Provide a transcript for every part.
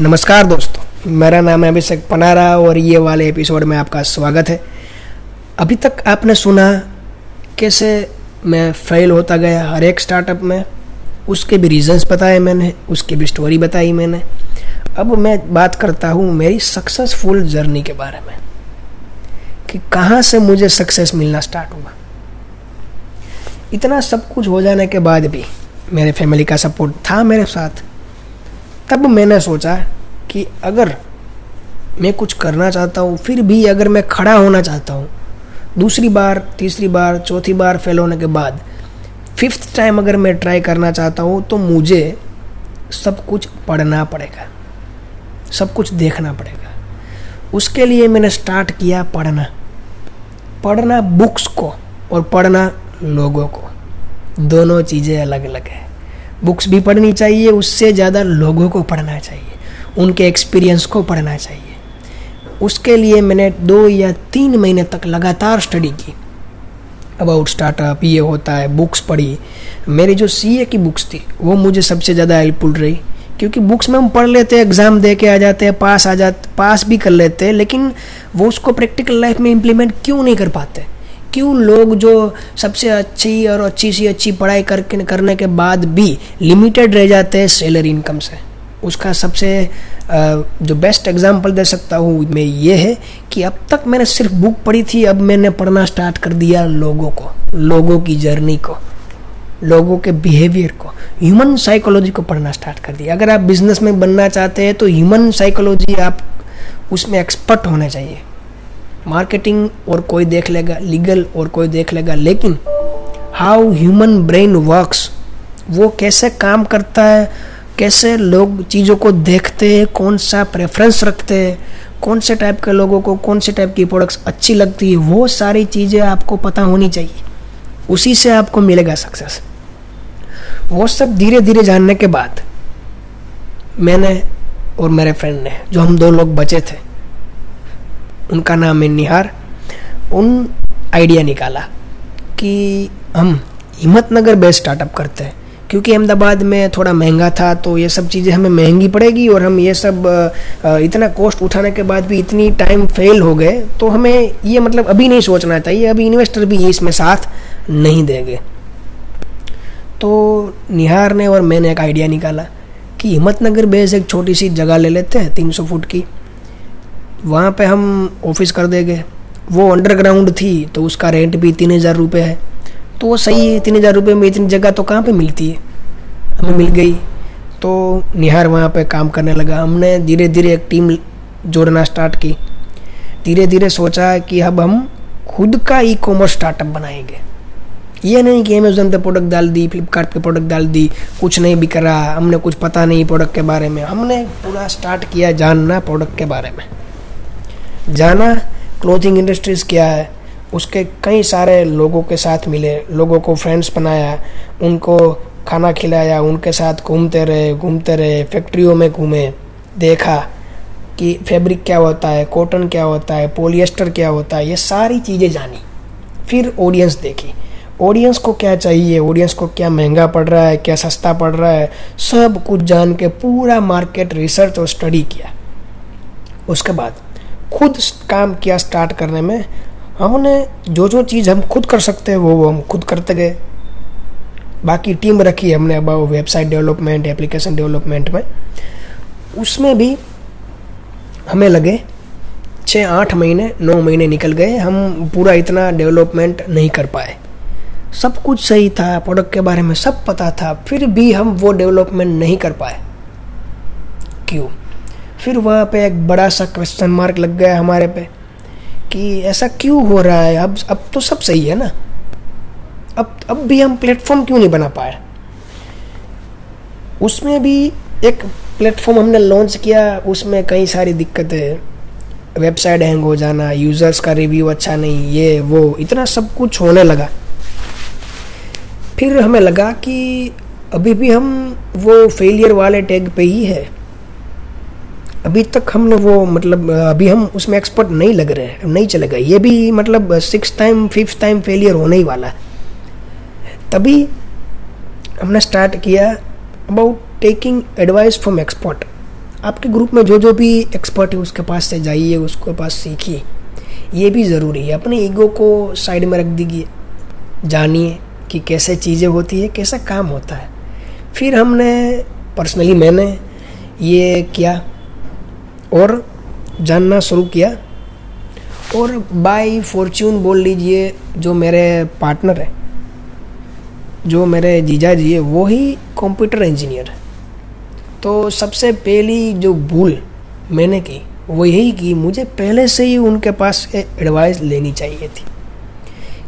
नमस्कार दोस्तों, मेरा नाम है अभिषेक पनारा और ये वाले एपिसोड में आपका स्वागत है। अभी तक आपने सुना कैसे मैं फेल होता गया हर एक स्टार्टअप में, उसके भी रीजंस बताए मैंने, उसकी भी स्टोरी बताई मैंने। अब मैं बात करता हूँ मेरी सक्सेसफुल जर्नी के बारे में, कि कहाँ से मुझे सक्सेस मिलना स्टार्ट हुआ। इतना सब कुछ हो जाने के बाद भी मेरे फैमिली का सपोर्ट था मेरे साथ तब मैंने सोचा कि अगर मैं कुछ करना चाहता हूँ, फिर भी अगर मैं खड़ा होना चाहता हूँ, दूसरी बार, तीसरी बार, चौथी बार फेल होने के बाद फिफ्थ टाइम अगर मैं ट्राई करना चाहता हूँ तो मुझे सब कुछ पढ़ना पड़ेगा, सब कुछ देखना पड़ेगा। उसके लिए मैंने स्टार्ट किया पढ़ना। पढ़ना बुक्स को और पढ़ना लोगों को। दोनों चीज़ें अलग अलग है। बुक्स भी पढ़नी चाहिए, उससे ज़्यादा लोगों को पढ़ना चाहिए, उनके एक्सपीरियंस को पढ़ना चाहिए। उसके लिए मैंने दो या तीन महीने तक लगातार स्टडी की। अबाउट स्टार्टअप ये होता है बुक्स पढ़ी। मेरी जो सीए की बुक्स थी, वो मुझे सबसे ज़्यादा हेल्पफुल रही। क्योंकि बुक्स में हम पढ़ लेते हैं एग्ज़ाम दे के आ जाते हैं पास आ जाते पास भी कर लेते हैं, लेकिन वो उसको प्रैक्टिकल लाइफ में इम्प्लीमेंट क्यों नहीं कर पाते? क्यों लोग जो सबसे अच्छी और अच्छी सी अच्छी पढ़ाई करके करने के बाद भी लिमिटेड रह जाते हैं सैलरी इनकम से। उसका सबसे जो बेस्ट एग्जांपल दे सकता हूँ मैं ये है कि अब तक मैंने सिर्फ़ बुक पढ़ी थी, अब मैंने पढ़ना स्टार्ट कर दिया लोगों को, लोगों की जर्नी को, लोगों के बिहेवियर को। ह्यूमन साइकोलॉजी को पढ़ना स्टार्ट कर दिया। अगर आप बिज़नेस में बनना चाहते हैं तो ह्यूमन साइकोलॉजी आप उसमें एक्सपर्ट होने चाहिए। मार्केटिंग और कोई देख लेगा लीगल और कोई देख लेगा, लेकिन हाउ ह्यूमन ब्रेन वर्क्स वो कैसे काम करता है, कैसे लोग चीज़ों को देखते हैं, कौन सा प्रेफरेंस रखते हैं, कौन से टाइप के लोगों को, कौन से टाइप की प्रोडक्ट्स अच्छी लगती है, वो सारी चीज़ें आपको पता होनी चाहिए। उसी से आपको मिलेगा सक्सेस वो सब धीरे धीरे जानने के बाद मैंने और मेरे फ्रेंड ने, जो हम दो लोग बचे थे उनका नाम है निहार। उन आइडिया निकाला कि हम हिम्मतनगर बेस्ड स्टार्टअप करते हैं। क्योंकि अहमदाबाद में थोड़ा महँगा था तो ये सब चीज़ें हमें महँगी पड़ेगी और हम ये सब इतना कॉस्ट उठाने के बाद भी इतनी टाइम फेल हो गए तो हमें ये मतलब अभी नहीं सोचना चाहिए अभी इन्वेस्टर भी इसमें साथ नहीं देंगे। तो निहार ने और मैंने एक आइडिया निकाला कि हिम्मतनगर बेस एक छोटी सी जगह ले लेते हैं, तीन सौ फुट की। वहाँ पे हम ऑफ़िस कर देंगे। वो अंडरग्राउंड थी तो उसका रेंट भी तीन हज़ार रुपये है। तो वो सही है तीन हज़ार रुपये में इतनी जगह तो कहाँ पे मिलती है? हमें मिल गई। तो निहार वहाँ पे काम करने लगा। हमने धीरे धीरे एक टीम जोड़ना स्टार्ट की। धीरे धीरे सोचा कि अब हम खुद का ई कॉमर्स स्टार्टअप बनाएँगे। ये नहीं कि अमेजोन पे प्रोडक्ट डाल दी फ्लिपकार्ट पे प्रोडक्ट डाल दी, कुछ नहीं बिक रहा हमने कुछ पता नहीं प्रोडक्ट के बारे में। हमने पूरा स्टार्ट किया जानना प्रोडक्ट के बारे में। जाना क्लोथिंग इंडस्ट्रीज़ क्या है, उसके कई सारे लोगों के साथ मिले, लोगों को फ्रेंड्स बनाया, उनको खाना खिलाया, उनके साथ घूमते रहे घूमते रहे फैक्ट्रियों में घूमे, देखा कि फैब्रिक क्या होता है कॉटन क्या होता है पोलिएस्टर क्या होता है, ये सारी चीज़ें जानी। फिर ऑडियंस देखी। ऑडियंस को क्या चाहिए ऑडियंस को क्या महँगा पड़ रहा है, क्या सस्ता पड़ रहा है, सब कुछ जान के पूरा मार्केट रिसर्च और स्टडी किया। उसके बाद खुद काम किया स्टार्ट करने में हमने जो जो चीज़ हम खुद कर सकते हैं, वो वो हम खुद करते गए। बाकी टीम रखी हमने अब वेबसाइट डेवलपमेंट एप्लीकेशन डेवलपमेंट में। उसमें भी हमें लगे छः आठ महीने, नौ महीने निकल गए, हम पूरा इतना डेवलपमेंट नहीं कर पाए। सब कुछ सही था प्रोडक्ट के बारे में सब पता था, फिर भी हम वो डेवलपमेंट नहीं कर पाए। क्यों? फिर वहाँ पे एक बड़ा सा क्वेश्चन मार्क लग गया हमारे पे, कि ऐसा क्यों हो रहा है? अब अब तो सब सही है ना? अब अब भी हम प्लेटफॉर्म क्यों नहीं बना पाए? उसमें भी एक प्लेटफॉर्म हमने लॉन्च किया, उसमें कई सारी दिक्कतें वेबसाइट हैंग हो जाना यूज़र्स का रिव्यू अच्छा नहीं, ये, वो, इतना सब कुछ होने लगा। फिर हमें लगा कि अभी भी हम वो फेलियर वाले टैग पे ही है। अभी तक हमने वो मतलब अभी हम उसमें एक्सपर्ट नहीं लग रहे हैं, नहीं चलेगा ये भी मतलब six time fifth time failure होने ही वाला है। तभी हमने स्टार्ट किया about taking advice from expert आपके ग्रुप में जो जो भी एक्सपर्ट है, उसके पास से जाइए, उसके पास सीखिए। ये भी ज़रूरी है। अपने ईगो को साइड में रख दीजिए। जानिए कि कैसे चीज़ें होती है, कैसा काम होता है। फिर हमने पर्सनली मैंने ये किया। और जानना शुरू किया। और बाय फॉर्च्यून बोल लीजिए जो मेरे पार्टनर है, जो मेरे जीजा जी है, वो ही कंप्यूटर इंजीनियर है। तो सबसे पहली जो भूल मैंने की, वो यही कि मुझे पहले से ही उनके पास एडवाइस लेनी चाहिए थी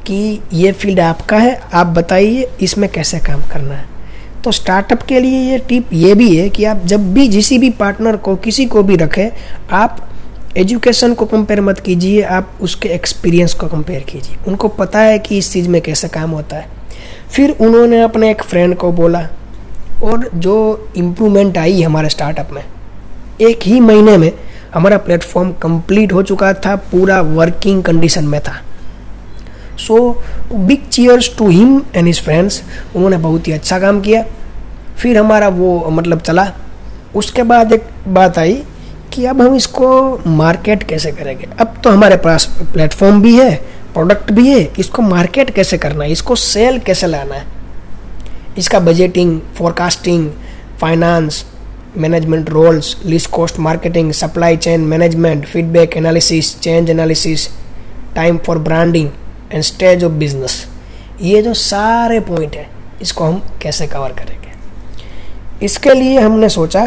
कि ये फ़ील्ड आपका है, आप बताइए इसमें कैसे काम करना है। तो स्टार्टअप के लिए ये टिप ये भी है कि आप जब भी किसी भी पार्टनर को, किसी को भी रखें, आप एजुकेशन को कंपेयर मत कीजिए, आप उसके एक्सपीरियंस को कंपेयर कीजिए। उनको पता है कि इस चीज़ में कैसे काम होता है। फिर उन्होंने अपने एक फ्रेंड को बोला, और जो इम्प्रूवमेंट आई हमारे स्टार्टअप में, एक ही महीने में हमारा प्लेटफॉर्म कंप्लीट हो चुका था, पूरा वर्किंग कंडीशन में था। So big cheers to him and his friends उन्होंने बहुत ही अच्छा काम किया। फिर हमारा वो मतलब चला। उसके बाद एक बात आई कि अब हम इसको मार्केट कैसे करेंगे? अब तो हमारे पास प्लेटफॉर्म भी है प्रोडक्ट भी है। इसको मार्केट कैसे करना है? इसको सेल कैसे लाना है? इसका budgeting forecasting finance management roles list cost marketing supply chain management feedback analysis change analysis time for branding and stage of business ये जो सारे पॉइंट है, इसको हम कैसे कवर करेंगे? इसके लिए हमने सोचा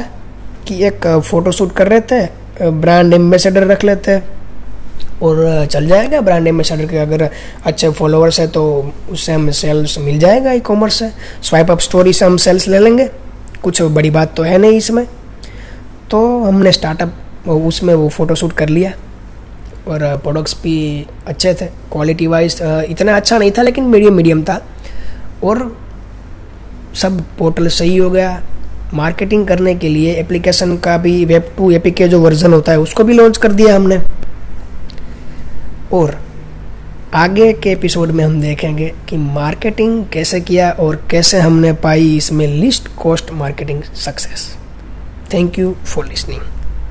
कि एक फ़ोटोशूट कर रहे थे ब्रांड एम्बेसडर रख लेते हैं, और चल जाएगा ब्रांड एम्बेसडर के अगर अच्छे फॉलोअर्स है तो उससे हमें सेल्स मिल जाएगा ई कॉमर्स से। स्वाइप अप स्टोरी से हम सेल्स ले लेंगे। कुछ बड़ी बात तो है नहीं इसमें। तो हमने स्टार्टअप उसमें वो फ़ोटोशूट कर लिया। और प्रोडक्ट्स भी अच्छे थे क्वालिटी वाइज इतना अच्छा नहीं था, लेकिन मीडियम मीडियम था। और सब पोर्टल सही हो गया। मार्केटिंग करने के लिए एप्लीकेशन का भी वेब टू एपी के जो वर्जन होता है, उसको भी लॉन्च कर दिया हमने। और आगे के एपिसोड में हम देखेंगे कि मार्केटिंग कैसे किया और कैसे हमने पाई इसमें list cost marketing success thank you for listening